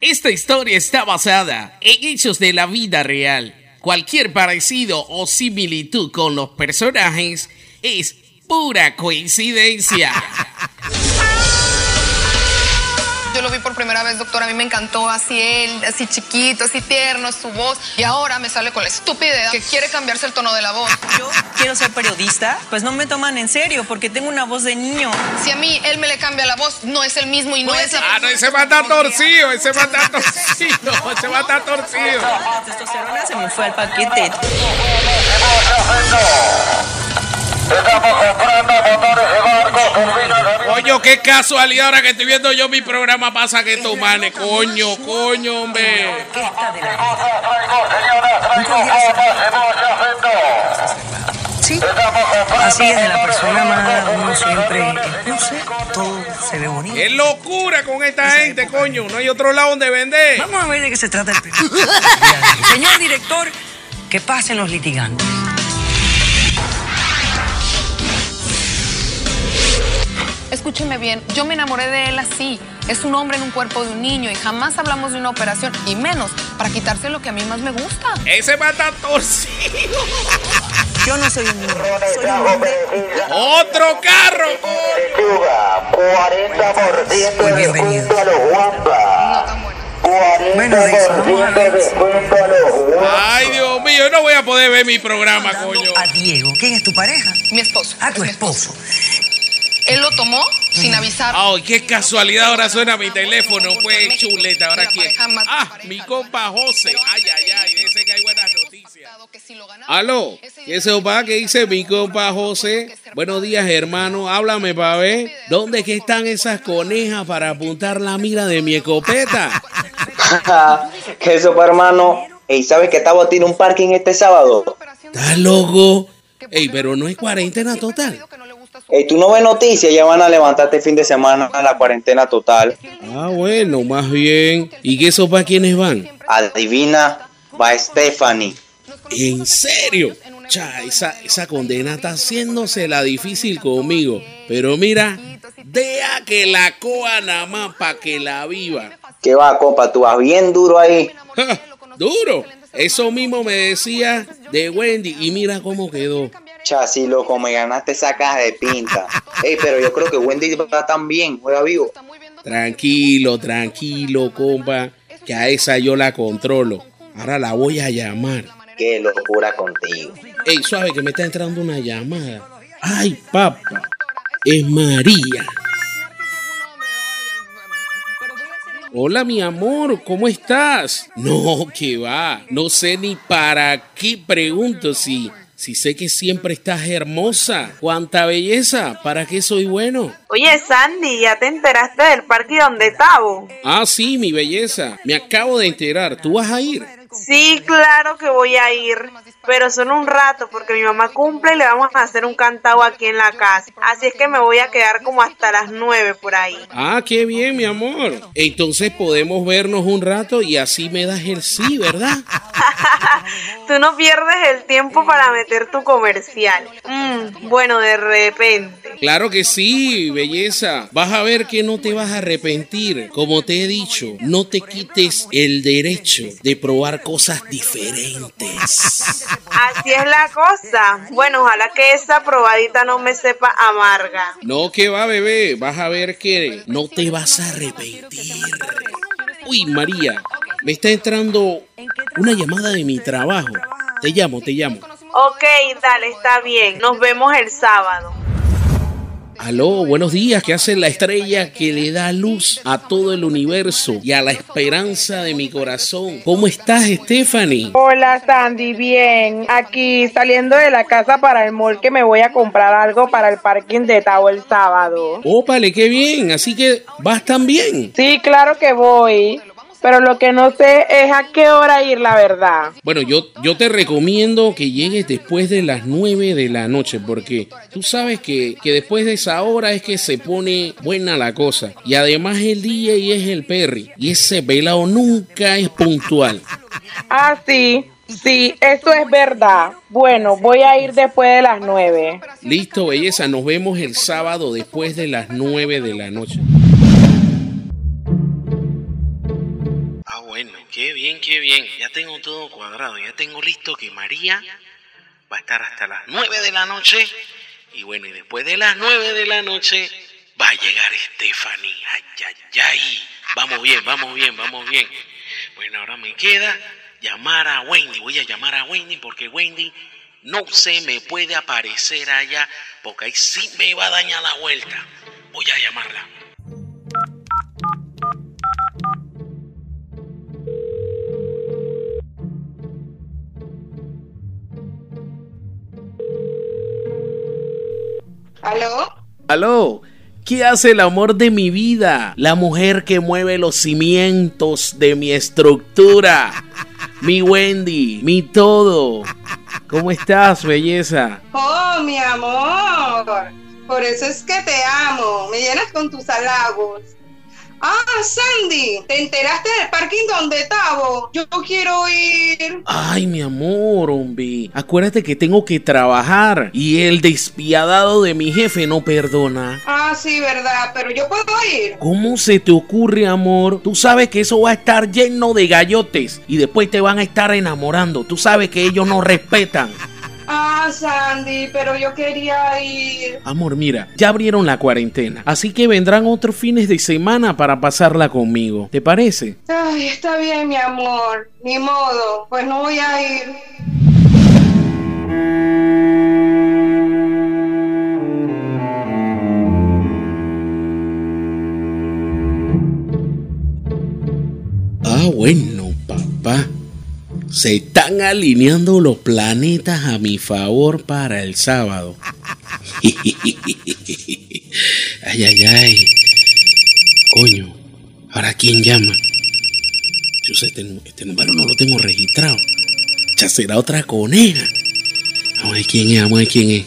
Esta historia está basada en hechos de la vida real. Cualquier parecido o similitud con los personajes es pura coincidencia. por primera vez, doctor. A mí me encantó así él, así chiquito, así tierno, su voz. Y ahora me sale con la estúpida que quiere cambiarse el tono de la voz. Yo quiero ser periodista, pues no me toman en serio porque tengo una voz de niño. Si a mí él me le cambia la voz, no es el mismo y no, es la Ah, no, ese va a estar torcido, ese va a estar torcido, ese va a estar torcido. La testosterona se me fue al paquete. Coño, qué casualidad ahora que estoy viendo yo mi programa pasa que estos manes, coño, coño, hombre. Sí, así es de la persona amada, uno siempre luce, todo se ve bonito. ¡Qué locura con esta gente, coño! No hay otro lado donde vender. Vamos a ver de qué se trata el primer. Señor director, que pasen los litigantes. Escúcheme bien, yo me enamoré de él así. Es un hombre en un cuerpo de un niño y jamás hablamos de una operación, y menos para quitarse lo que a mí más me gusta. Ese va a estar torcido. Yo no soy un niño, soy un hombre. ¡Otro carro! Muy bienvenido. No tan bueno. De eso, vamos a ver. ¡Ay, Dios mío! Yo no voy a poder ver mi programa, coño. A Diego, ¿quién es tu pareja? Mi esposo. Ah, tu esposo. Él lo tomó sin avisar. ¡Ay, qué casualidad! Ahora suena mi teléfono, pues, chuleta. ¿Ahora quién? Ah, mi compa. José. Ay, ay, ay, ese que hay buenas noticias. Que si lo ganaba, Aló, ese ¿qué se va? ¿Qué dice mi compa José? Buenos días, hermano. Háblame para ver. ¿Dónde que están esas conejas para apuntar la mira de mi escopeta? que eso, hermano. Ey, ¿sabes que Tabo tiene un parking este sábado? ¿Estás loco? Ey, pero no hay cuarentena total. Ey, tú no ves noticias, ya van a levantar este fin de semana la cuarentena total. Ah, bueno, más bien. ¿Y qué eso para quiénes van? Adivina, va Stephanie. ¿En serio? Cha, esa, esa condena está haciéndose la difícil conmigo. Pero mira, deja que la coa nada más para que la viva. ¿Qué va, compa? Tú vas bien duro ahí. Ja, Duro. Eso mismo me decía de Wendy y mira cómo quedó. Chasi, loco, me ganaste esa caja de pinta. Ey, pero yo creo que Wendy va tan bien, juega vivo. Tranquilo, tranquilo, compa, que a esa yo la controlo. Ahora la voy a llamar. Qué locura contigo. Ey, suave, que me está entrando una llamada. Ay, papá, es María. Hola, mi amor, ¿cómo estás? No, que va. No sé ni para qué pregunto si, si sé que siempre estás hermosa. Cuánta belleza, ¿para qué soy bueno? Oye, Sandy, ¿ya te enteraste del parque donde Tabo? Ah, sí, mi belleza. Me acabo de enterar. ¿Tú vas a ir? Sí, claro que voy a ir, pero solo un rato porque mi mamá cumple y le vamos a hacer un cantado aquí en la casa. Así es que me voy a quedar como hasta las nueve por ahí. Ah, qué bien, mi amor. Entonces podemos vernos un rato y así me das el sí, ¿verdad? Tú no pierdes el tiempo para meter tu comercial. Mm, bueno, de repente. Claro que sí, belleza. Vas a ver que no te vas a arrepentir. Como te he dicho, no te quites el derecho de probar cosas diferentes. Así es la cosa. Bueno, ojalá que esa probadita no me sepa amarga. No, que va, bebé. Vas a ver que no te vas a arrepentir. Uy, María, me está entrando una llamada de mi trabajo. Te llamo, te llamo. Ok, dale, está bien. Nos vemos el sábado. Aló, buenos días. ¿Qué hace la estrella que le da luz a todo el universo y a la esperanza de mi corazón? ¿Cómo estás, Stephanie? Hola Sandy, bien. Aquí saliendo de la casa para el mall que me voy a comprar algo para el parking de Tao el sábado. Ópale, qué bien. Así que vas también. Sí, claro que voy. Pero lo que no sé es a qué hora ir, la verdad. Bueno, yo, yo te recomiendo que llegues después de las 9 de la noche, porque tú sabes que, que después de esa hora es que se pone buena la cosa. Y además el DJ es el Perry, y ese pelado nunca es puntual. Ah, sí, sí, eso es verdad. Bueno, voy a ir después de las nueve. Listo, belleza, nos vemos el sábado después de las 9 de la noche. Bien, qué bien. Ya tengo todo cuadrado, ya tengo listo que María va a estar hasta las 9 de la noche. Y bueno, y después de las 9 de la noche va a llegar Stephanie. Ay, ay, ay. Vamos bien, vamos bien, vamos bien. Bueno, ahora me queda llamar a Wendy. Voy a llamar a Wendy porque Wendy no se me puede aparecer allá porque ahí sí me va a dañar la vuelta. Voy a llamarla. ¿Aló? Aló, ¿qué hace el amor de mi vida? La mujer que mueve los cimientos de mi estructura. Mi Wendy, mi todo. ¿Cómo estás, belleza? Oh, mi amor. Por eso es que te amo. Me llenas con tus halagos. Ah, Sandy, ¿te enteraste del parking donde estaba? Yo quiero ir. Ay, mi amor, hombre. Acuérdate que tengo que trabajar y el despiadado de mi jefe no perdona. Ah, sí, verdad, pero yo puedo ir. ¿Cómo se te ocurre, amor? Tú sabes que eso va a estar lleno de gallotes y después te van a estar enamorando. Tú sabes que ellos no respetan. Ah, Sandy, pero yo quería ir. Amor, mira, ya abrieron la cuarentena, así que vendrán otros fines de semana para pasarla conmigo. ¿Te parece? Ay, está bien, mi amor. Ni modo, pues no voy a ir. Se están alineando los planetas a mi favor para el sábado. ay, ay, ay. Coño, ¿ahora quién llama? Yo sé, este, este número no lo tengo registrado. Ya será otra coneja. Vamos a ver quién es, vamos a ver quién es.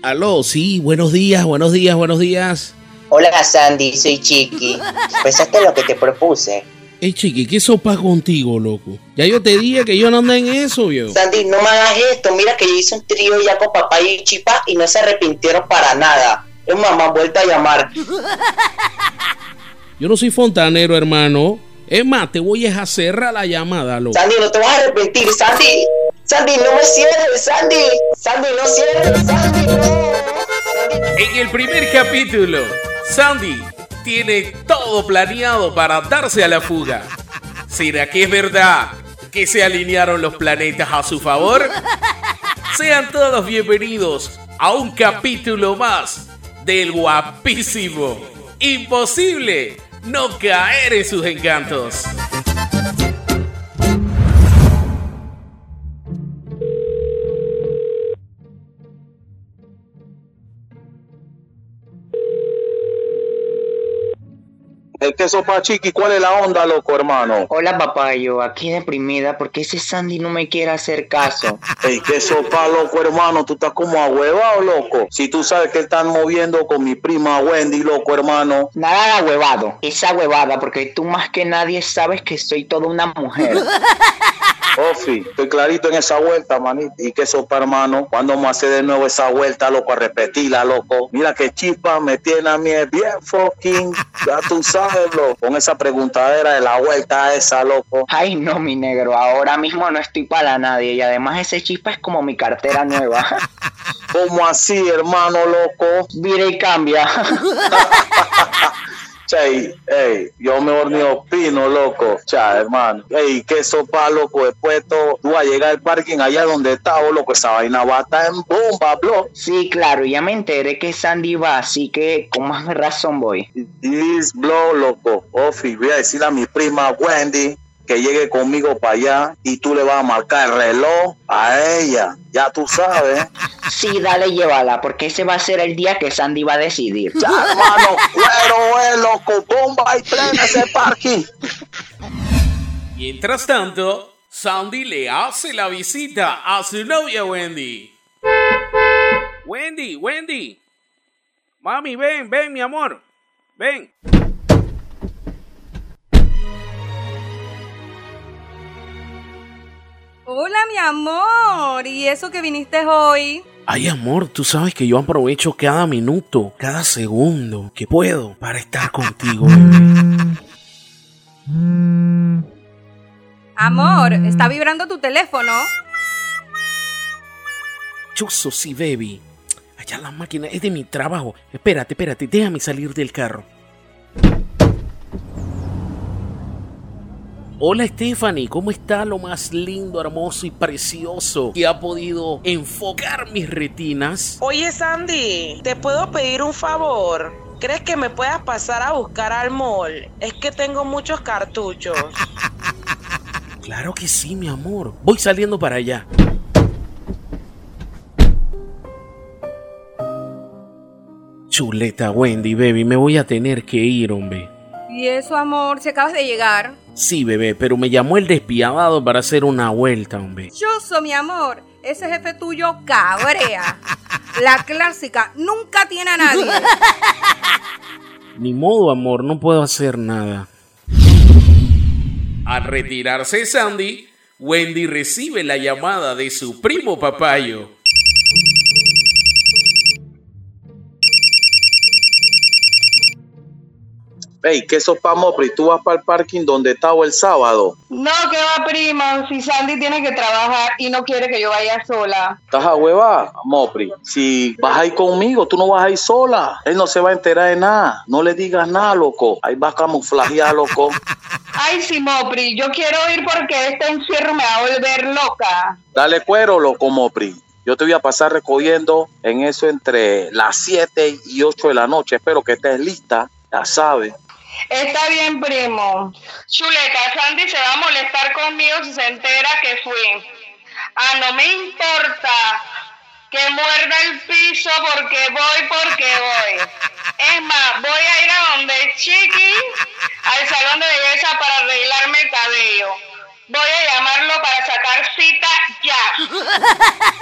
Aló, sí, buenos días, buenos días, buenos días. Hola Sandy, soy Chiqui. Pensaste lo que te propuse. Ey, chiqui, ¿qué sopa contigo, loco? Ya yo te dije que yo no ando en eso, viejo. Sandy, no me hagas esto. Mira que yo hice un trío ya con papá y Chipa y no se arrepintieron para nada. Es mamá, vuelta a llamar. Yo no soy fontanero, hermano. Es más, te voy a cerrar la llamada, loco. Sandy, no te vas a arrepentir. Sandy, Sandy, no me cierres. Sandy, Sandy, no cierres. Sandy, no. En el primer capítulo, Sandy tiene todo planeado para darse a la fuga. ¿Será que es verdad que se alinearon los planetas a su favor? Sean todos bienvenidos a un capítulo más del guapísimo. Imposible no caer en sus encantos. El queso pa chiqui, ¿cuál es la onda, loco, hermano? Hola papayo, aquí deprimida porque ese Sandy no me quiere hacer caso. El queso pa, loco, hermano, tú estás como ahuevado, loco. Si tú sabes que están moviendo con mi prima Wendy, loco, hermano. Nada de huevado, esa huevada, porque tú más que nadie sabes que soy toda una mujer. Ofi, estoy clarito en esa vuelta, manito. Y queso pa, hermano, ¿cuándo vamos a hacer de nuevo esa vuelta, loco, a repetirla, loco? Mira que chispa me tiene a mí bien fucking, ya tú sabes, loco. Con esa preguntadera de la vuelta esa, loco. Ay, no, mi negro, ahora mismo no estoy para nadie y además ese chispa es como mi cartera nueva. ¿Cómo así, hermano, loco? Vira y cambia. Che, ey, yo mejor ni opino, loco. Cha, hermano. Ey, qué sopa, loco. Después de todo, tú vas a llegar al parking allá donde estaba, loco. Esa vaina va a estar en bomba, bro. Sí, claro, ya me enteré que Sandy va, así que con más razón voy. Is blow, loco. Ofi, voy a decirle a mi prima Wendy que llegue conmigo para allá y tú le vas a marcar el reloj a ella. Ya tú sabes. Sí, dale, llévala, porque ese va a ser el día que Sandy va a decidir. Ya, hermano, cuero, eh, loco. Bomba y tren ese parking. Mientras tanto, Sandy le hace la visita a su novia Wendy. Wendy, Wendy. Mami, ven, ven, mi amor. Ven. Hola, mi amor. ¿Y eso que viniste hoy? Ay, amor, tú sabes que yo aprovecho cada minuto, cada segundo que puedo para estar contigo, bebé. Amor, está vibrando tu teléfono. Chuzo, sí, baby. Allá la máquina es de mi trabajo. Espérate, espérate, déjame salir del carro. Hola Stephanie, ¿cómo está lo más lindo, hermoso y precioso que ha podido enfocar mis retinas? Oye Sandy, ¿te puedo pedir un favor? ¿Crees que me puedas pasar a buscar al mall? Es que tengo muchos cartuchos. Claro que sí, mi amor. Voy saliendo para allá. Chuleta Wendy, baby, me voy a tener que ir, hombre. Y eso, amor, si acabas de llegar. Sí, bebé, pero me llamó el despiadado para hacer una vuelta, hombre. Chuzo, mi amor, ese jefe tuyo cabrea. La clásica, nunca tiene a nadie. Ni modo, amor, no puedo hacer nada. Al retirarse Sandy, Wendy recibe la llamada de su primo Papayo. Ey, ¿qué sopa Mopri? ¿Tú vas para el parking donde estaba el sábado? No, que va prima, si Sandy tiene que trabajar y no quiere que yo vaya sola. ¿Estás a hueva, Mopri? Si vas a ir conmigo, tú no vas a ir sola. Él no se va a enterar de nada. No le digas nada, loco. Ahí vas a camuflajear, loco. Ay, sí, Mopri, yo quiero ir porque este encierro me va a volver loca. Dale cuero, loco, Mopri. Yo te voy a pasar recogiendo en eso entre las 7 y 8 de la noche. Espero que estés lista, ya sabes. Está bien, primo. Chuleta, Sandy se va a molestar conmigo si se entera que fui. Ah, no me importa que muerda el piso porque voy, porque voy. Es más, voy a ir a donde Chiqui, al salón de belleza para arreglarme el cabello. Voy a llamarlo para sacar cita ya.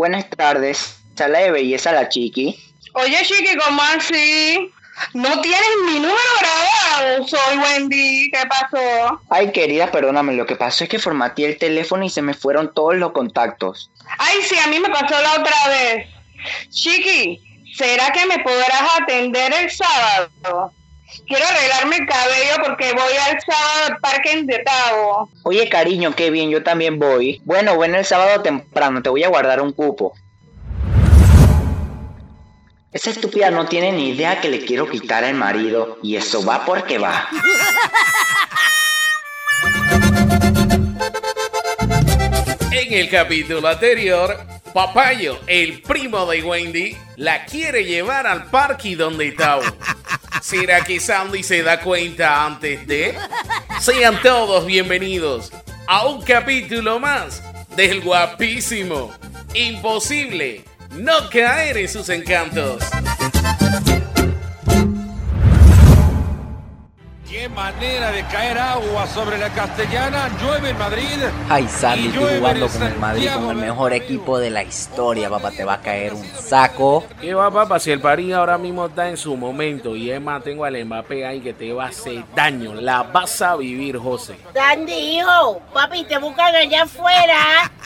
Buenas tardes, sala de belleza la chiqui. Oye, Chiqui, ¿cómo así? No tienes mi número grabado. Soy Wendy. ¿Qué pasó? Ay, querida, perdóname, lo que pasó es que formateé el teléfono y se me fueron todos los contactos. Ay, sí, a mí me pasó la otra vez. Chiqui, ¿será que me podrás atender el sábado? Quiero arreglarme el cabello porque voy al sábado al parque de Tavo. Oye, cariño, qué bien, yo también voy. Bueno, bueno, el sábado temprano, te voy a guardar un cupo. Esa estúpida no tiene ni idea que le quiero quitar al marido y eso va porque va. En el capítulo anterior, Papayo, el primo de Wendy, la quiere llevar al parque donde estaba. ¿Será que Sandy se da cuenta antes de? Sean todos bienvenidos a un capítulo más del guapísimo, imposible no caer en sus encantos. Qué manera de caer agua sobre la castellana. Llueve en Madrid. Ay, Sandy, llueve jugando con el Madrid, con el mejor equipo de la historia, papá. Te va a caer un saco. ¿Qué va, papá? Si el París ahora mismo está en su momento y es más, tengo al Mbappé ahí que te va a hacer daño. La vas a vivir, José. Sandy, hijo, papi, te buscan allá afuera.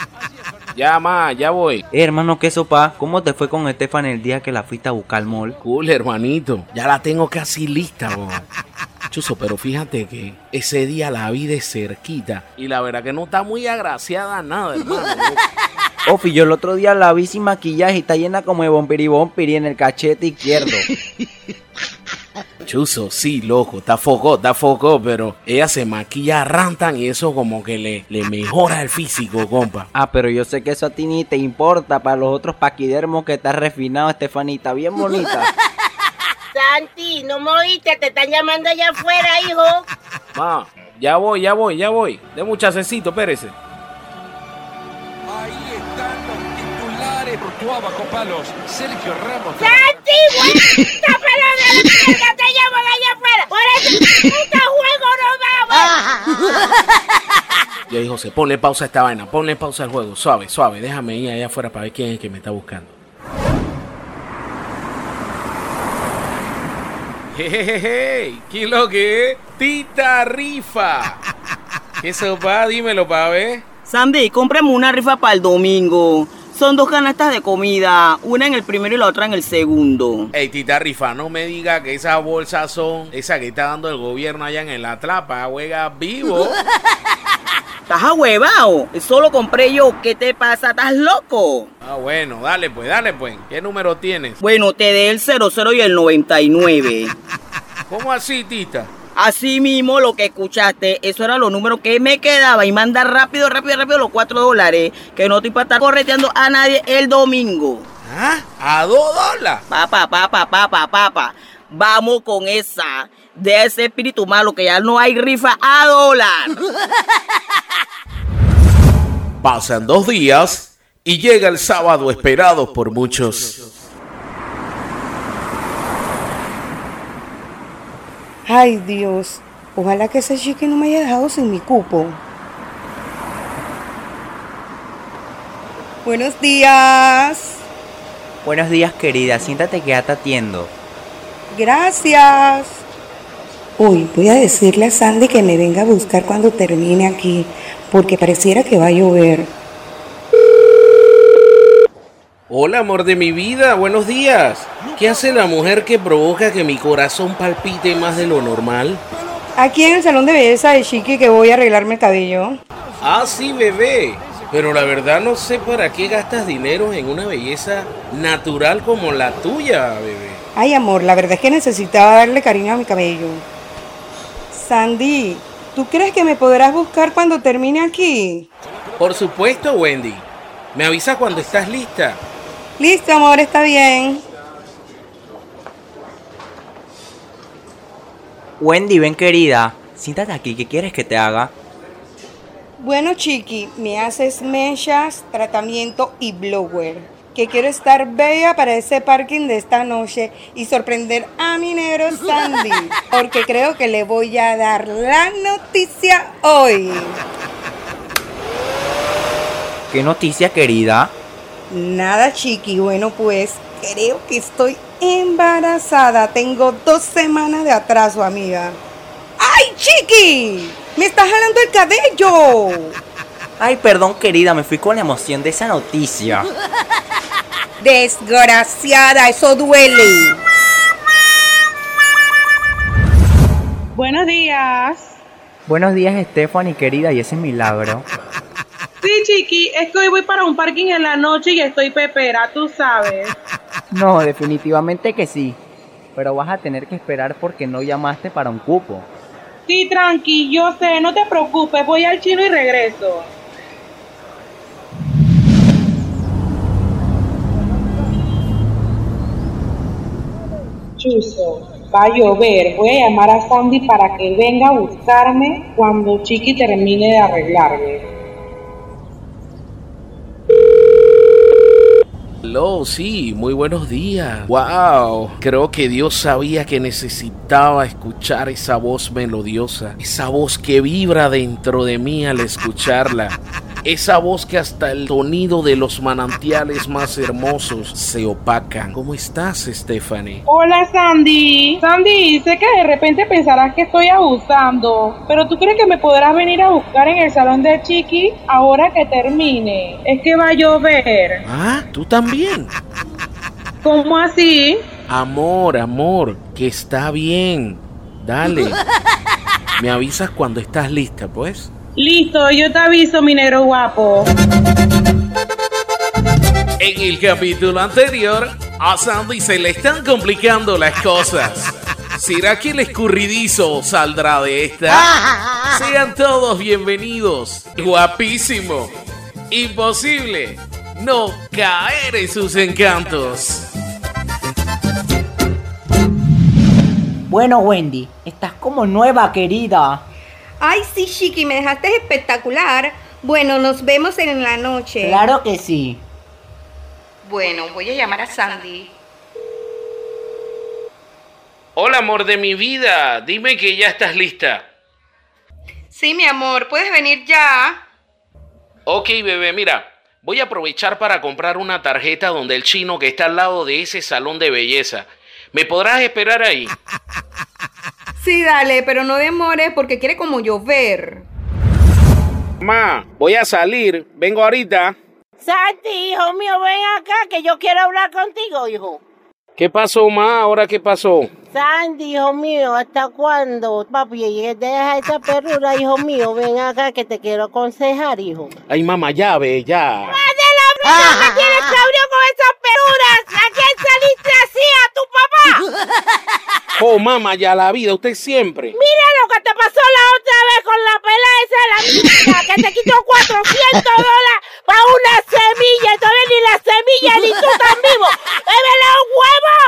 Ya, ma, ya voy. Eh, hermano, ¿qué sopa? ¿Cómo te fue con Estefan el día que la fuiste a buscar al mall? Cool, hermanito. Ya la tengo casi lista, bo. Chuso, pero fíjate que ese día la vi de cerquita y la verdad que no está muy agraciada nada, hermano. Ofi, yo el otro día la vi sin maquillaje y está llena como de bompiri bompiri en el cachete izquierdo. Chuso, sí, loco, está foco, está foco, pero ella se maquilla rantan y eso como que le, le mejora el físico, compa. Ah, pero yo sé que eso a ti ni te importa. Para los otros paquidermos que está refinado, Estefanita, bien bonita. Santi, no me oíste, te están llamando allá afuera, hijo. Ma, ya voy, ya voy, ya voy. De un chasecito, espérese. Titulares Courtois bajo palos. Sergio Ramos. Santi, vuelta para la mierda, te llaman allá afuera. Por eso, puta juego no vamos. Yo dije, José, ponle pausa a esta vaina, ponle pausa al juego, suave, suave, déjame ir allá afuera para ver quién es el que me está buscando. Jejeje, ¿qué es lo que es? Tita Rifa. ¿Qué sopa? Dímelo para ver. Sandy, cómprame una rifa para el domingo. Son dos canastas de comida, una en el primero y la otra en el segundo. Ey, tita Rifa, no me diga que esas bolsas son esas que está dando el gobierno allá en la tlapa, juega vivo. ¿Estás ahuevado? Eso lo compré yo. ¿Qué te pasa? ¿Estás loco? Ah, bueno, dale pues, dale pues. ¿Qué número tienes? Bueno, te dé el 00 y el 99. ¿Cómo así, tita? Así mismo lo que escuchaste, eso era los números que me quedaba y manda rápido, rápido, rápido los 4 dólares, que no estoy para estar correteando a nadie el domingo. ¿Ah? ¿A 2 dólares? Papá, papá, papá, papá. Vamos con esa de ese espíritu malo que ya no hay rifa a dólar. Pasan dos días y llega el sábado esperado por muchos. Ay Dios, ojalá que ese chique no me haya dejado sin mi cupo. Buenos días. Buenos días, querida. Siéntate que ya te atiendo. Gracias. Uy, voy a decirle a Sandy que me venga a buscar cuando termine aquí, porque pareciera que va a llover. Hola, amor de mi vida, buenos días. ¿Qué hace la mujer que provoca que mi corazón palpite más de lo normal? Aquí en el salón de belleza de Chiqui que voy a arreglarme el cabello. Ah, sí, bebé. Pero la verdad no sé para qué gastas dinero en una belleza natural como la tuya, bebé. Ay, amor, la verdad es que necesitaba darle cariño a mi cabello. Sandy, ¿tú crees que me podrás buscar cuando termine aquí? Por supuesto, Wendy. Me avisa cuando estás lista. Listo, amor, está bien. Wendy, ven querida. Siéntate aquí, ¿qué quieres que te haga? Bueno, Chiqui, me haces mechas, tratamiento y blower. Que quiero estar bella para ese parking de esta noche y sorprender a mi negro Sandy. Porque creo que le voy a dar la noticia hoy. ¿Qué noticia, querida? Nada, Chiqui. Bueno, pues creo que estoy embarazada. Tengo dos semanas de atraso, amiga. ¡Ay, Chiqui! ¡Me estás jalando el cabello! Ay, perdón, querida, me fui con la emoción de esa noticia. Desgraciada, eso duele. Buenos días. Buenos días, Stephanie, querida, y ese milagro. Sí, chiqui, es que hoy voy para un parking en la noche y estoy pepera, tú sabes. No, definitivamente que sí. Pero vas a tener que esperar porque no llamaste para un cupo. Sí, tranqui, yo sé, no te preocupes, voy al chino y regreso. Chuso, va a llover, voy a llamar a Sandy para que venga a buscarme cuando Chiqui termine de arreglarme. Hello, sí, muy buenos días. Wow, creo que Dios sabía que necesitaba escuchar esa voz melodiosa, esa voz que vibra dentro de mí al escucharla. Esa voz que hasta el sonido de los manantiales más hermosos se opacan. ¿Cómo estás, Stephanie? Hola Sandy. Sandy, sé que de repente pensarás que estoy abusando, pero ¿tú crees que me podrás venir a buscar en el salón de Chiqui ahora que termine? Es que va a llover. Ah, tú también. ¿Cómo así? Amor, amor, que está bien. Dale. Me avisas cuando estás lista, pues. Listo, yo te aviso, mi negro guapo. En el capítulo anterior, a Sandy se le están complicando las cosas. ¿Será que el escurridizo saldrá de esta? Sean todos bienvenidos. Guapísimo. Imposible no caer en sus encantos. Bueno, Wendy, estás como nueva, querida. Ay, sí, Chiqui, me dejaste espectacular. Bueno, nos vemos en la noche. Claro que sí. Bueno, voy a llamar a Sandy. Hola, amor de mi vida. Dime que ya estás lista. Sí, mi amor, ¿puedes venir ya? Ok, bebé, mira. Voy a aprovechar para comprar una tarjeta donde el chino que está al lado de ese salón de belleza. ¿Me podrás esperar ahí? Sí, dale, pero no demores porque quiere como llover. Ma, voy a salir. Vengo ahorita. Santi, hijo mío, ven acá que yo quiero hablar contigo, hijo. ¿Qué pasó, ma? ¿Ahora qué pasó? Sandy, hijo mío, ¿hasta cuándo? Papi, deja esa perrura, hijo mío. Ven acá que te quiero aconsejar, hijo. Ay, mamá, ya ve, ya. ¡Más de la brisa que tienes cabrio con esas peruras! ¿A quién saliste así? ¿A tu papá? Oh, mamá, ya la vida, usted siempre. Mira lo que te pasó la otra vez con la pela esa de la mierda, que te quitó 400 dólares para una semilla. Y todavía ni la semilla ni tú tan vivo. ¡Bébele un huevo!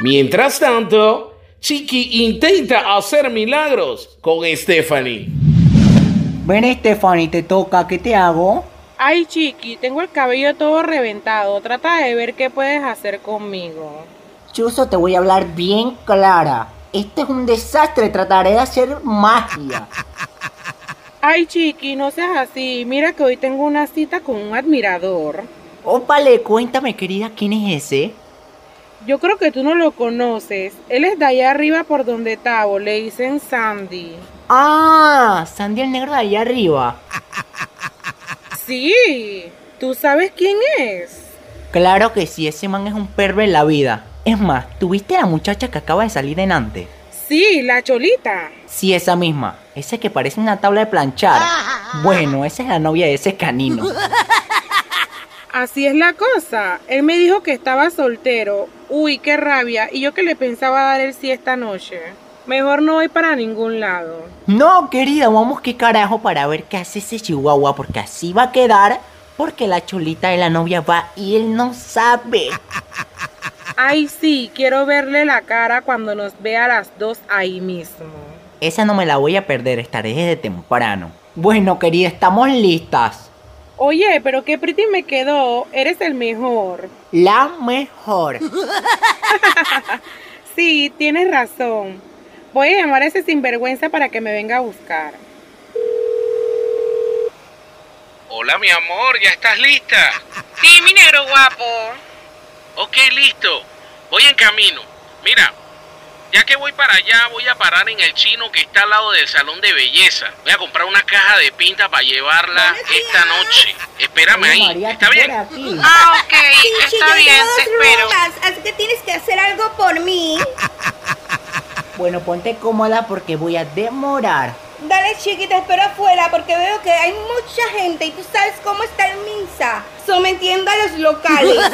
Mientras tanto, Chiqui intenta hacer milagros con Stephanie. Ven, Stephanie, te toca, ¿qué te hago? Ay, Chiqui, tengo el cabello todo reventado. Trata de ver qué puedes hacer conmigo. Chuso, te voy a hablar bien clara. Este es un desastre, trataré de hacer magia. Ay, Chiqui, no seas así. Mira que hoy tengo una cita con un admirador. Ópale, cuéntame, querida, ¿quién es ese? Yo creo que tú no lo conoces. Él es de allá arriba por donde Tavo. Le dicen Sandy. Ah, Sandy el negro de allá arriba. Sí, ¿tú sabes quién es? Claro que sí, ese man es un perro en la vida. Es más, ¿tuviste a la muchacha que acaba de salir de Nantes? Sí, la cholita. Sí, esa misma. Ese que parece una tabla de planchar. Bueno, esa es la novia de ese canino. Así es la cosa. Él me dijo que estaba soltero. Uy, qué rabia. Y yo que le pensaba dar el sí esta noche. Mejor no voy para ningún lado. No, querida, vamos qué carajo para ver qué hace ese chihuahua, porque así va a quedar, porque la chulita de la novia va y él no sabe. Ay, sí, quiero verle la cara cuando nos vea a las dos ahí mismo. Esa no me la voy a perder, estaré desde temprano. Bueno, querida, estamos listas. Oye, pero qué pretty me quedó. Eres el mejor. La mejor. sí, tienes razón. Voy a llamar a ese sinvergüenza para que me venga a buscar. Hola, mi amor, ¿ya estás lista? Sí, mi negro guapo. Ok, listo. Voy en camino. Mira, ya que voy para allá, voy a parar en el chino que está al lado del salón de belleza. Voy a comprar una caja de pinta para llevarla esta noche. Espérame ahí. ¿Está bien? Ah, ok. Sí, está bien, te espero. así que tienes que hacer algo por mí. Bueno, ponte cómoda porque voy a demorar. Dale, chiqui, te espero afuera porque veo que hay mucha gente y tú sabes cómo está el Minsa, sometiendo a los locales.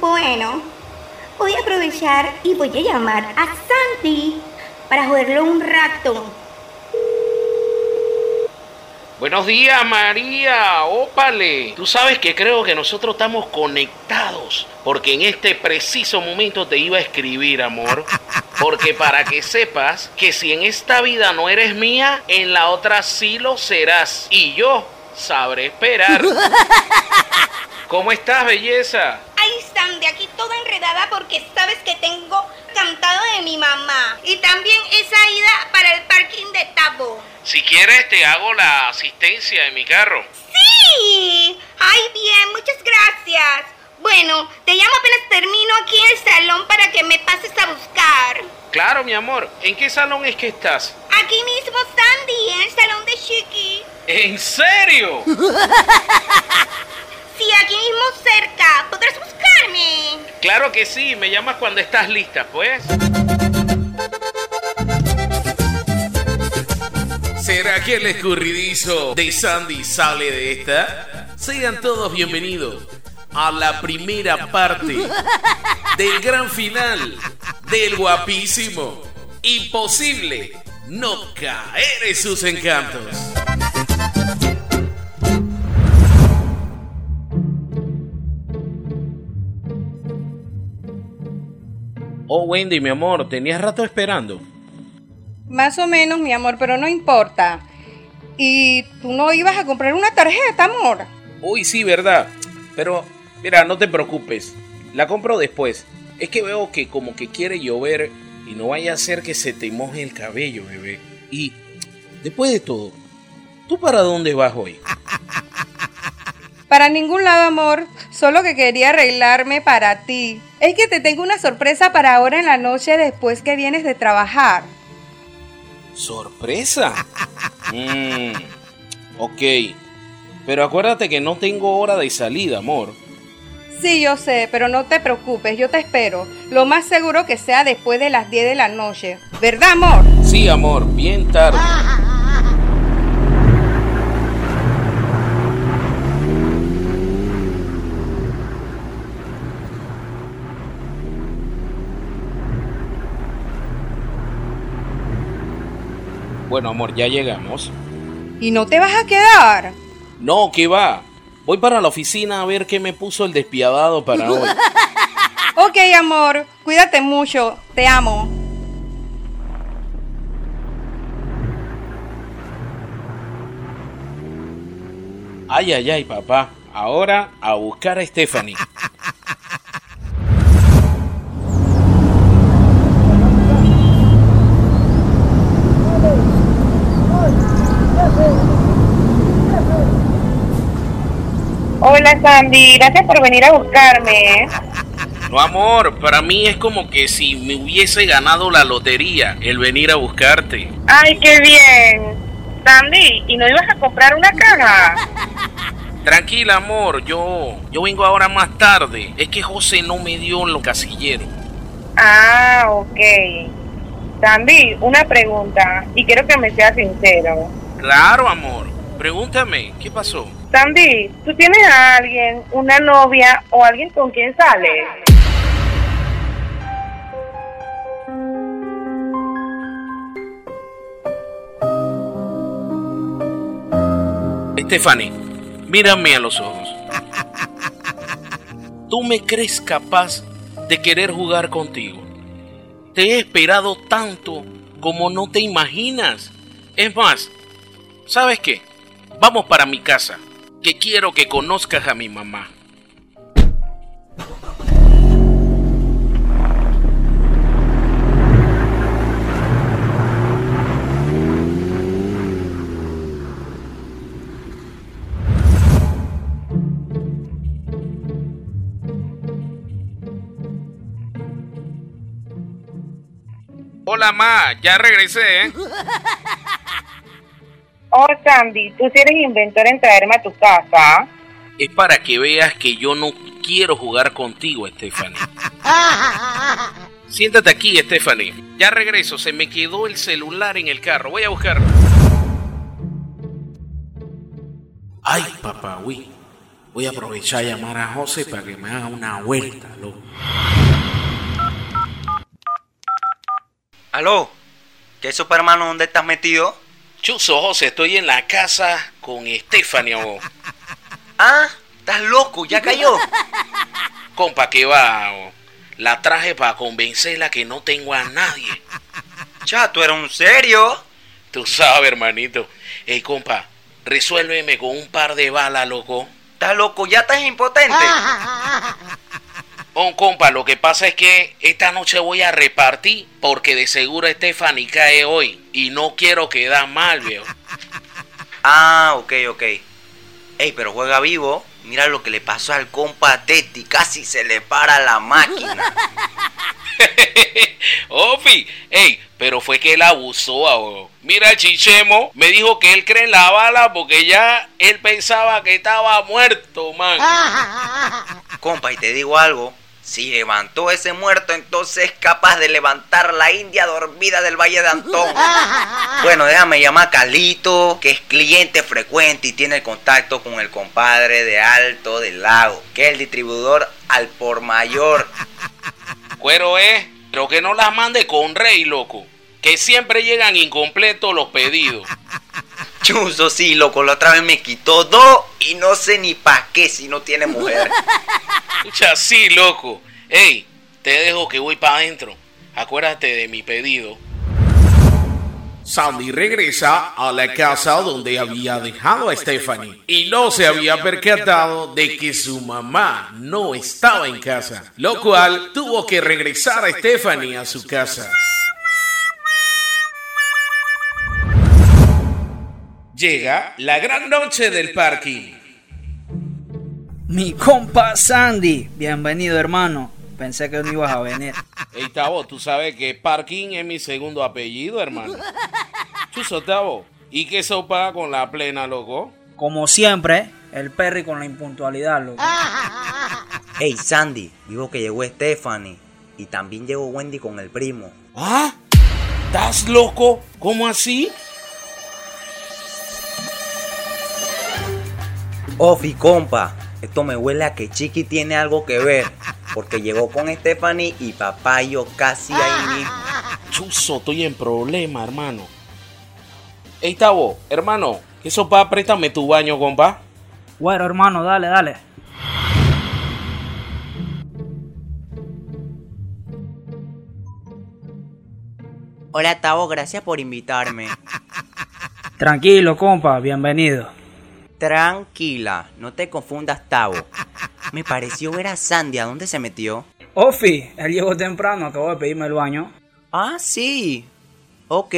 bueno, voy a aprovechar y voy a llamar a Santi para joderlo un rato. Buenos días, María. Ópale. Tú sabes que creo que nosotros estamos conectados. Porque en este preciso momento te iba a escribir, amor. Porque para que sepas que si en esta vida no eres mía, en la otra sí lo serás. Y yo sabré esperar. ¿Cómo estás, belleza? Ahí de aquí toda enredada porque sabes que tengo cantado de mi mamá. Y también esa ida para el parking de Tabo. Si quieres, te hago la asistencia en mi carro. ¡Sí! ¡Ay, bien! Muchas gracias. Bueno, te llamo apenas termino aquí en el salón para que me pases a buscar. Claro, mi amor. ¿En qué salón es que estás? Aquí mismo, Sandy, en el salón de Chiqui. ¿En serio? Sí, aquí mismo cerca. ¿Podrás buscarme? Claro que sí. Me llamas cuando estás lista, pues. ¿Será que el escurridizo de Sandy sale de esta? Sean todos bienvenidos a la primera parte del gran final del guapísimo. Imposible no caer en sus encantos. Oh, Wendy, mi amor, tenías rato esperando. Más o menos, mi amor, pero no importa. ¿Y tú no ibas a comprar una tarjeta, amor? Uy, sí, verdad. Pero, mira, no te preocupes. La compro después. Es que veo que como que quiere llover y no vaya a ser que se te moje el cabello, bebé. Y, después de todo, ¿tú para dónde vas hoy? Para ningún lado, amor. Solo que quería arreglarme para ti. Es que te tengo una sorpresa para ahora en la noche después que vienes de trabajar. ¿Sorpresa? Mm, ok. Pero acuérdate que no tengo hora de salida, amor. Sí, yo sé, pero no te preocupes, yo te espero. Lo más seguro que sea después de las 10 de la noche. ¿Verdad, amor? Sí, amor, bien tarde. Bueno, amor, ya llegamos. ¿Y no te vas a quedar? No, ¿qué va? Voy para la oficina a ver qué me puso el despiadado para hoy. Ok, amor, cuídate mucho, te amo. Ay, ay, ay, papá. Ahora a buscar a Stephanie. Sandy, gracias por venir a buscarme. No, amor, para mí es como que si me hubiese ganado la lotería el venir a buscarte. Ay, qué bien. Sandy, ¿y no ibas a comprar una caja? Tranquila, amor, yo yo vengo ahora más tarde. Es que José no me dio los casilleros. Ah, ok. Sandy, una pregunta, y quiero que me seas sincero. Claro, amor. Pregúntame, ¿qué pasó? Sandy, ¿tú tienes a alguien, una novia o alguien con quien sales? Stephanie, mírame a los ojos. ¿Tú me crees capaz de querer jugar contigo? Te he esperado tanto como no te imaginas. Es más, ¿sabes qué? Vamos para mi casa, que quiero que conozcas a mi mamá. Hola, ma, ya regresé, ¿eh? Oh, Sandy, tú sí eres inventor en traerme a tu casa. Es para que veas que yo no quiero jugar contigo, Stephanie. Siéntate aquí, Stephanie. Ya regreso, se me quedó el celular en el carro. Voy a buscarlo. Ay, papá, uy. Voy a aprovechar a llamar a José para que me haga una vuelta, loco. Aló, ¿qué supermano dónde estás metido? Chuso, José, estoy en la casa con Stephanie. oh. Ah, estás loco, ya cayó. Compa, que va. La traje para convencerla que no tengo a nadie. Chato, era un serio. Tú sabes, hermanito. Ey, compa, resuélveme con un par de balas, loco. Estás loco, ya estás impotente. Oh, compa, lo que pasa es que esta noche voy a repartir porque de seguro Stephanie cae hoy y no quiero quedar mal, viejo. Ah, ok, ok. Ey, pero juega vivo. Mira lo que le pasó al compa Teti. Casi se le para la máquina. Ofi, ey, pero fue que él abusó. ah, Mira, Chichemo me dijo que él cree en la bala porque ya él pensaba que estaba muerto, man. Compa, y te digo algo. Si levantó ese muerto, entonces es capaz de levantar la india dormida del Valle de Antón. Bueno, déjame llamar a Calito, que es cliente frecuente y tiene contacto con el compadre de Alto del Lago, que es el distribuidor al por mayor. Cuero es, pero que no las mande con rey, loco. Que siempre llegan incompletos los pedidos. Chuzo, sí, loco, la otra vez me quitó dos y no sé ni pa' qué si no tiene mujer. Escucha, sí, loco. Ey, te dejo que voy para adentro. Acuérdate de mi pedido. Sandy regresa a la casa donde había dejado a Stephanie y no se había percatado de que su mamá no estaba en casa, lo cual tuvo que regresar a Stephanie a su casa. Llega la gran noche del parking. Mi compa Sandy, bienvenido hermano. Pensé que no ibas a venir. Ey, Tavo, tú sabes que parking es mi segundo apellido, hermano. Chuso, Tavo, ¿Y qué sopa con la plena, loco? Como siempre, el Perry con la impuntualidad, loco. Hey Sandy, digo que llegó Stephanie y también llegó Wendy con el primo. ¿Ah? ¿Estás loco? ¿Cómo así? Ofi, compa, esto me huele a que Chiqui tiene algo que ver. Porque llegó con Stephanie y papá y yo casi ahí mismo. Chuzo, estoy en problema, hermano. Ey, Tavo, hermano, ¿qué sopa? Préstame tu baño, compa. Bueno, hermano, dale, dale. Hola Tavo, gracias por invitarme. Tranquilo, compa, bienvenido. Tranquila, no te confundas, Tavo. Me pareció ver a Sandy, ¿a dónde se metió? Ofi, él llegó temprano, acabó de pedirme el baño. Ah, sí. Ok.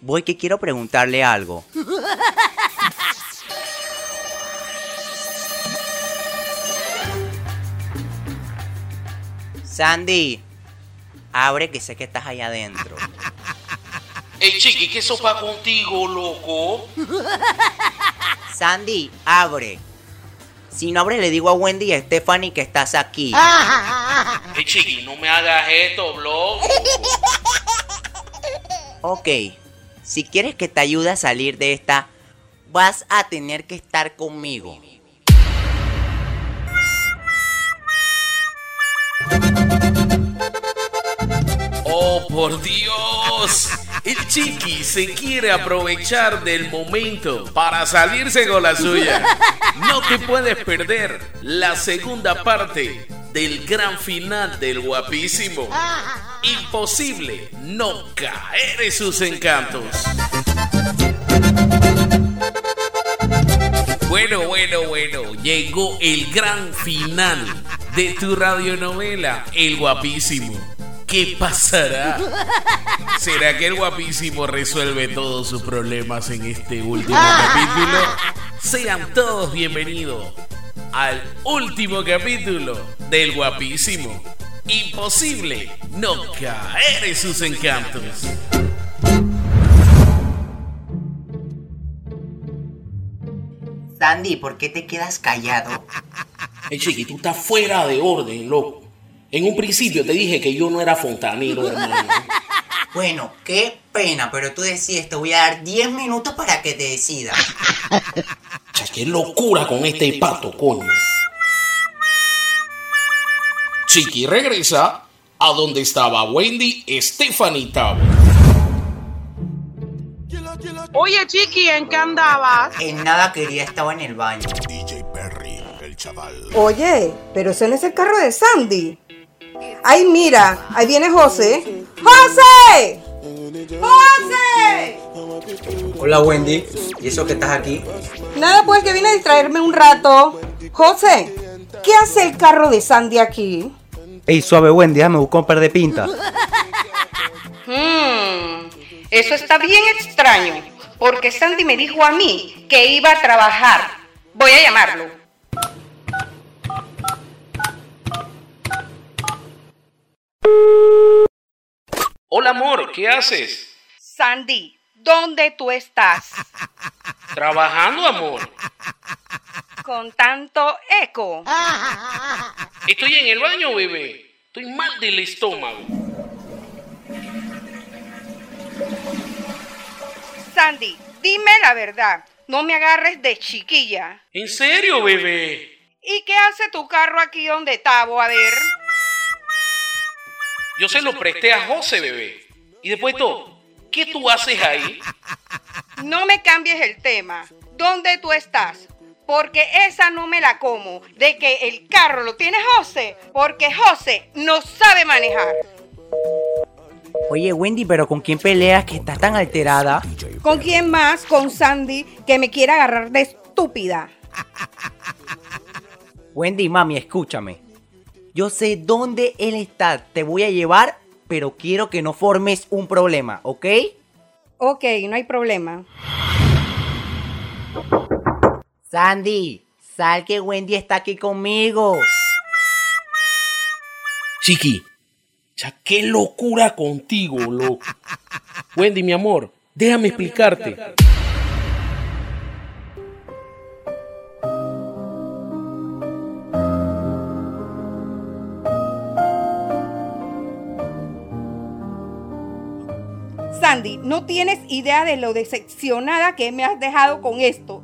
Voy que quiero preguntarle algo. Sandy, abre que sé que estás allá adentro. Ey, chiqui, ¿qué sopa contigo, loco? Sandy, abre. Si no abre, le digo a Wendy y a Stephanie que estás aquí. Ey, chiqui, no me hagas esto, bro. Ok, si quieres que te ayude a salir de esta, vas a tener que estar conmigo. Oh, por Dios. El chiqui se quiere aprovechar del momento para salirse con la suya. No te puedes perder la segunda parte del gran final del guapísimo. Imposible no caer en sus encantos. Bueno, bueno, bueno, llegó el gran final de tu radionovela, El Guapísimo. ¿Qué pasará? ¿Será que el guapísimo resuelve todos sus problemas en este último capítulo? Sean todos bienvenidos al último capítulo del guapísimo. Imposible no caer en sus encantos. Sandy, ¿por qué te quedas callado? Hey, chiqui, tú estás fuera de orden, loco. En un principio te dije que yo no era fontanero, hermano. Bueno, qué pena, pero tú decides, te voy a dar 10 minutos para que te decidas. Cha, qué locura con este pato, coño. Chiqui regresa a donde estaba Wendy Stephanie Tavo. Oye, Chiqui, ¿en qué andabas? En nada quería, estaba en el baño. Oye, pero ese no es el carro de Sandy. Ay, mira, ahí viene José. ¡José! ¡José! Hola Wendy, ¿y eso que estás aquí? Nada, pues que vine a distraerme un rato. José, ¿qué hace el carro de Sandy aquí? Ey, suave Wendy, déjame buscar un par de pintas. Hmm, eso está bien extraño, porque Sandy me dijo a mí que iba a trabajar. Voy a llamarlo. Hola, amor, ¿qué haces? Sandy, ¿dónde tú estás? Trabajando, amor. Con tanto eco. Estoy en el baño, bebé. Estoy mal del estómago. Sandy, dime la verdad. No me agarres de chiquilla. ¿En serio, bebé? ¿Y qué hace tu carro aquí donde Tavo? A ver. Yo se lo presté a José, bebé. Y después todo, ¿qué tú haces ahí? No me cambies el tema. ¿Dónde tú estás? Porque esa no me la como. De que el carro lo tiene José. Porque José no sabe manejar. Oye, Wendy, ¿pero con quién peleas que estás tan alterada? ¿Con quién más? Con Sandy, que me quiere agarrar de estúpida. Wendy, mami, escúchame. Yo sé dónde él está. Te voy a llevar, pero quiero que no formes un problema, ¿ok? Ok, no hay problema. Sandy, sal que Wendy está aquí conmigo. Chiqui, ya qué locura contigo, loco. Wendy, mi amor, déjame explicarte. Sandy, no tienes idea de lo decepcionada que me has dejado con esto.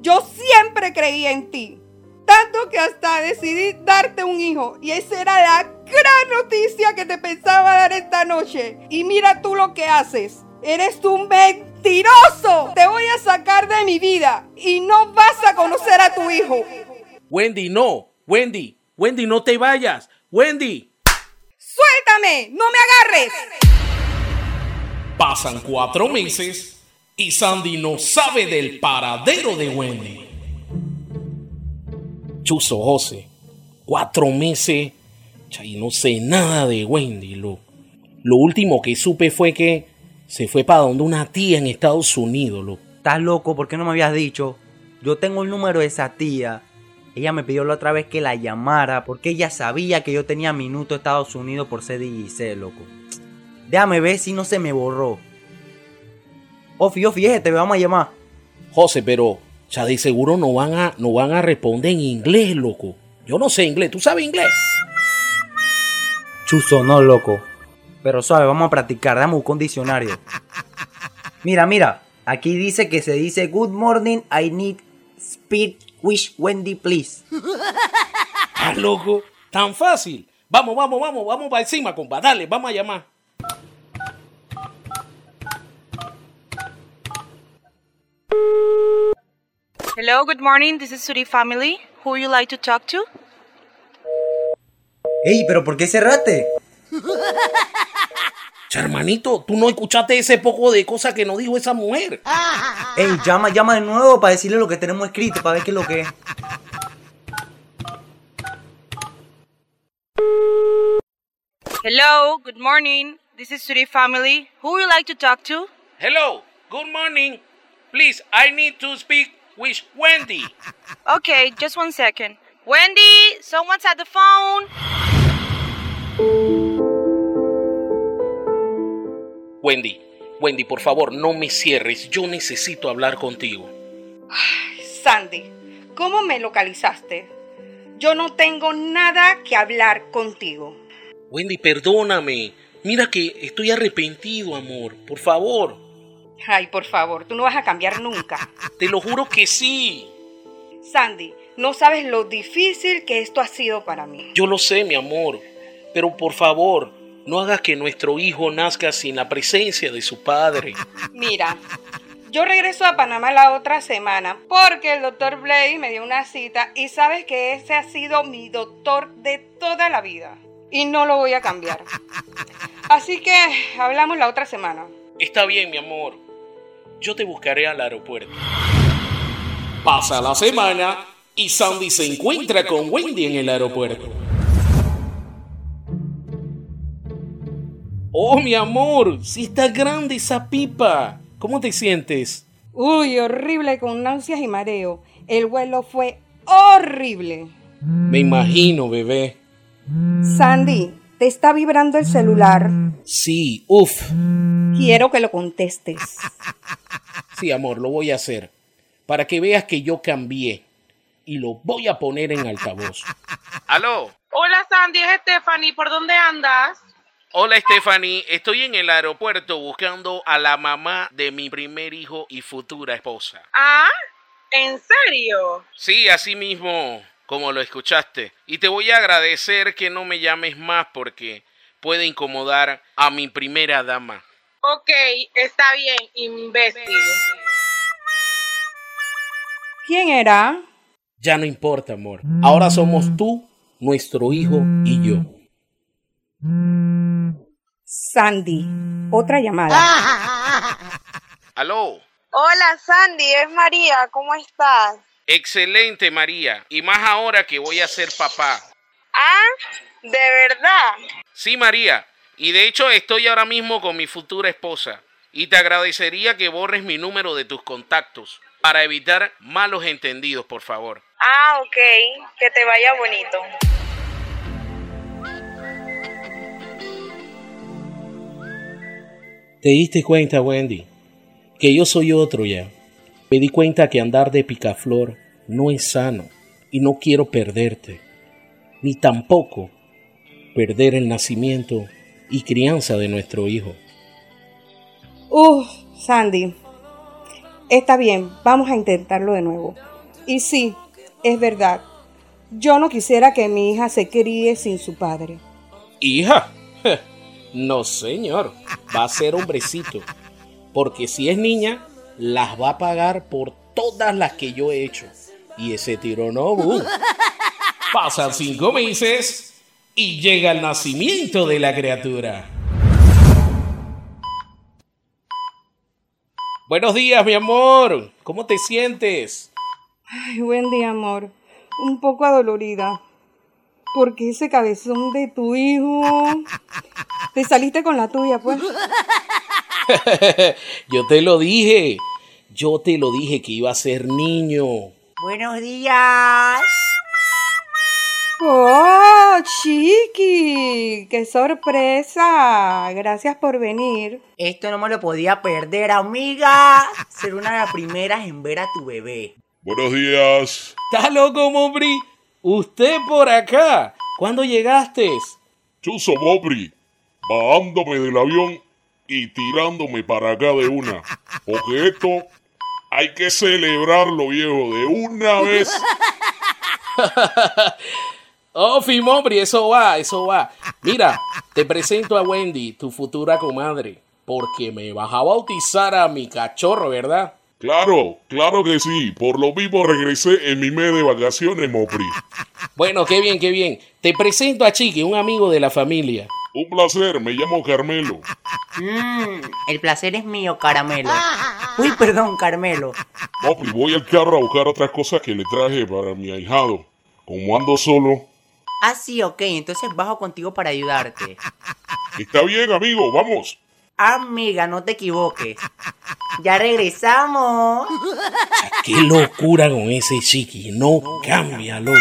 Yo siempre creía en ti. Tanto que hasta decidí darte un hijo. Y esa era la gran noticia que te pensaba dar esta noche. Y mira tú lo que haces. Eres un mentiroso. Te voy a sacar de mi vida. Y no vas a conocer a tu hijo. Wendy, no. Wendy, Wendy, no te vayas. Wendy. Suéltame. No me agarres. Pasan cuatro meses y Sandy no sabe del paradero de Wendy. Chuso José, cuatro meses y no sé nada de Wendy. Lo, lo último que supe fue que se fue para donde una tía en Estados Unidos. Lo. ¿Estás loco? ¿Por qué no me habías dicho? Yo tengo el número de esa tía. Ella me pidió la otra vez que la llamara porque ella sabía que yo tenía minuto Estados Unidos por ser DJ, loco. Déjame ver si no se me borró. Ofi, Ofi, te vamos a llamar. José, pero ya de seguro no van a, no van a responder en inglés, loco. Yo no sé inglés. ¿Tú sabes inglés? Chuzo, no, loco. Pero suave, vamos a practicar. Dame un diccionario. Mira, mira. Aquí dice que se dice Good morning, I need speed wish Wendy, please. ah, loco. Tan fácil. Vamos, vamos, vamos, vamos para encima, compa. Dale, vamos a llamar. Hello, good morning. This is Suri family. Who would you like to talk to? Ey, pero ¿por qué cerraste? Hermanito, tú no escuchaste ese poco de cosas que nos dijo esa mujer. Ey, llama, llama de nuevo para decirle lo que tenemos escrito, para ver qué es lo que es. Hello, good morning. This is Suri family. Who would you like to talk to? Hello, good morning. Please, I need to speak with Wendy. Okay, just one second. Wendy, someone's at the phone. Wendy, Wendy, por favor, no me cierres. Yo necesito hablar contigo. Ay, Sandy, ¿cómo me localizaste? Yo no tengo nada que hablar contigo. Wendy, perdóname. Mira que estoy arrepentido, amor. Por favor. Ay, por favor, tú no vas a cambiar nunca. Te lo juro que sí. Sandy, no sabes lo difícil que esto ha sido para mí. Yo lo sé, mi amor. Pero por favor, no hagas que nuestro hijo nazca sin la presencia de su padre. Mira, yo regreso a Panamá la otra semana porque el doctor Blake me dio una cita y sabes que ese ha sido mi doctor de toda la vida. Y no lo voy a cambiar. Así que hablamos la otra semana. Está bien, mi amor. Yo te buscaré al aeropuerto. Pasa la semana y Sandy se encuentra con Wendy en el aeropuerto. Oh, mi amor, si está grande esa pipa. ¿Cómo te sientes? Uy, horrible con náuseas y mareo. El vuelo fue horrible. Me imagino, bebé. Sandy, ¿te está vibrando el celular? Sí, uff. Quiero que lo contestes. Sí, amor, lo voy a hacer. Para que veas que yo cambié. Y lo voy a poner en altavoz. ¿Aló? Hola Sandy, es Stephanie. ¿Por dónde andas? Hola Stephanie, estoy en el aeropuerto buscando a la mamá de mi primer hijo y futura esposa. Ah, ¿en serio? Sí, así mismo como lo escuchaste. Y te voy a agradecer que no me llames más porque puede incomodar a mi primera dama. Ok, está bien, imbécil. ¿Quién era? Ya no importa, amor. Ahora somos tú, nuestro hijo y yo. Sandy, otra llamada. ¿Aló? Hola Sandy, es María, ¿cómo estás? Excelente, María. Y más ahora que voy a ser papá. Ah, ¿de verdad? Sí, María. Y de hecho estoy ahora mismo con mi futura esposa. Y te agradecería que borres mi número de tus contactos para evitar malos entendidos, por favor. Ah, ok. Que te vaya bonito. ¿Te diste cuenta, Wendy? Que yo soy otro ya. Me di cuenta que andar de picaflor no es sano y no quiero perderte, ni tampoco perder el nacimiento y crianza de nuestro hijo. Uf, Sandy. Está bien, vamos a intentarlo de nuevo. Y sí, es verdad. Yo no quisiera que mi hija se críe sin su padre. ¿Hija? No, señor. Va a ser hombrecito. Porque si es niña, las va a pagar por todas las que yo he hecho. Y ese tiro no, boom. Pasan cinco meses y llega el nacimiento de la criatura. Buenos días, mi amor. ¿Cómo te sientes? Ay, buen día, amor. Un poco adolorida. Porque ese cabezón de tu hijo. Te saliste con la tuya, pues. yo te lo dije. Yo te lo dije que iba a ser niño. Buenos días. ¡Oh, Chiqui! ¡Qué sorpresa! Gracias por venir. Esto no me lo podía perder, amiga. Ser una de las primeras en ver a tu bebé. Buenos días. ¿Estás loco, Mobri? ¿Usted por acá? ¿Cuándo llegaste? Chuso Mobri, bajándome del avión y tirándome para acá de una. Porque esto hay que celebrarlo, viejo, de una vez. Oh, Fimobri, eso va, eso va. Mira, te presento a Wendy, tu futura comadre, porque me vas a bautizar a mi cachorro, ¿verdad? Claro, claro que sí. Por lo mismo regresé en mi mes de vacaciones, Mopri. Bueno, qué bien, qué bien. Te presento a Chiqui, un amigo de la familia. Un placer, me llamo Carmelo. Mmm, el placer es mío, Caramelo. Uy, perdón, Carmelo. Mopri, voy al carro a buscar otras cosas que le traje para mi ahijado. Como ando solo, Ah, sí, ok, entonces bajo contigo para ayudarte. Está bien, amigo, vamos. Amiga, no te equivoques. Ya regresamos. Qué locura con ese chiqui, no cambia, loco.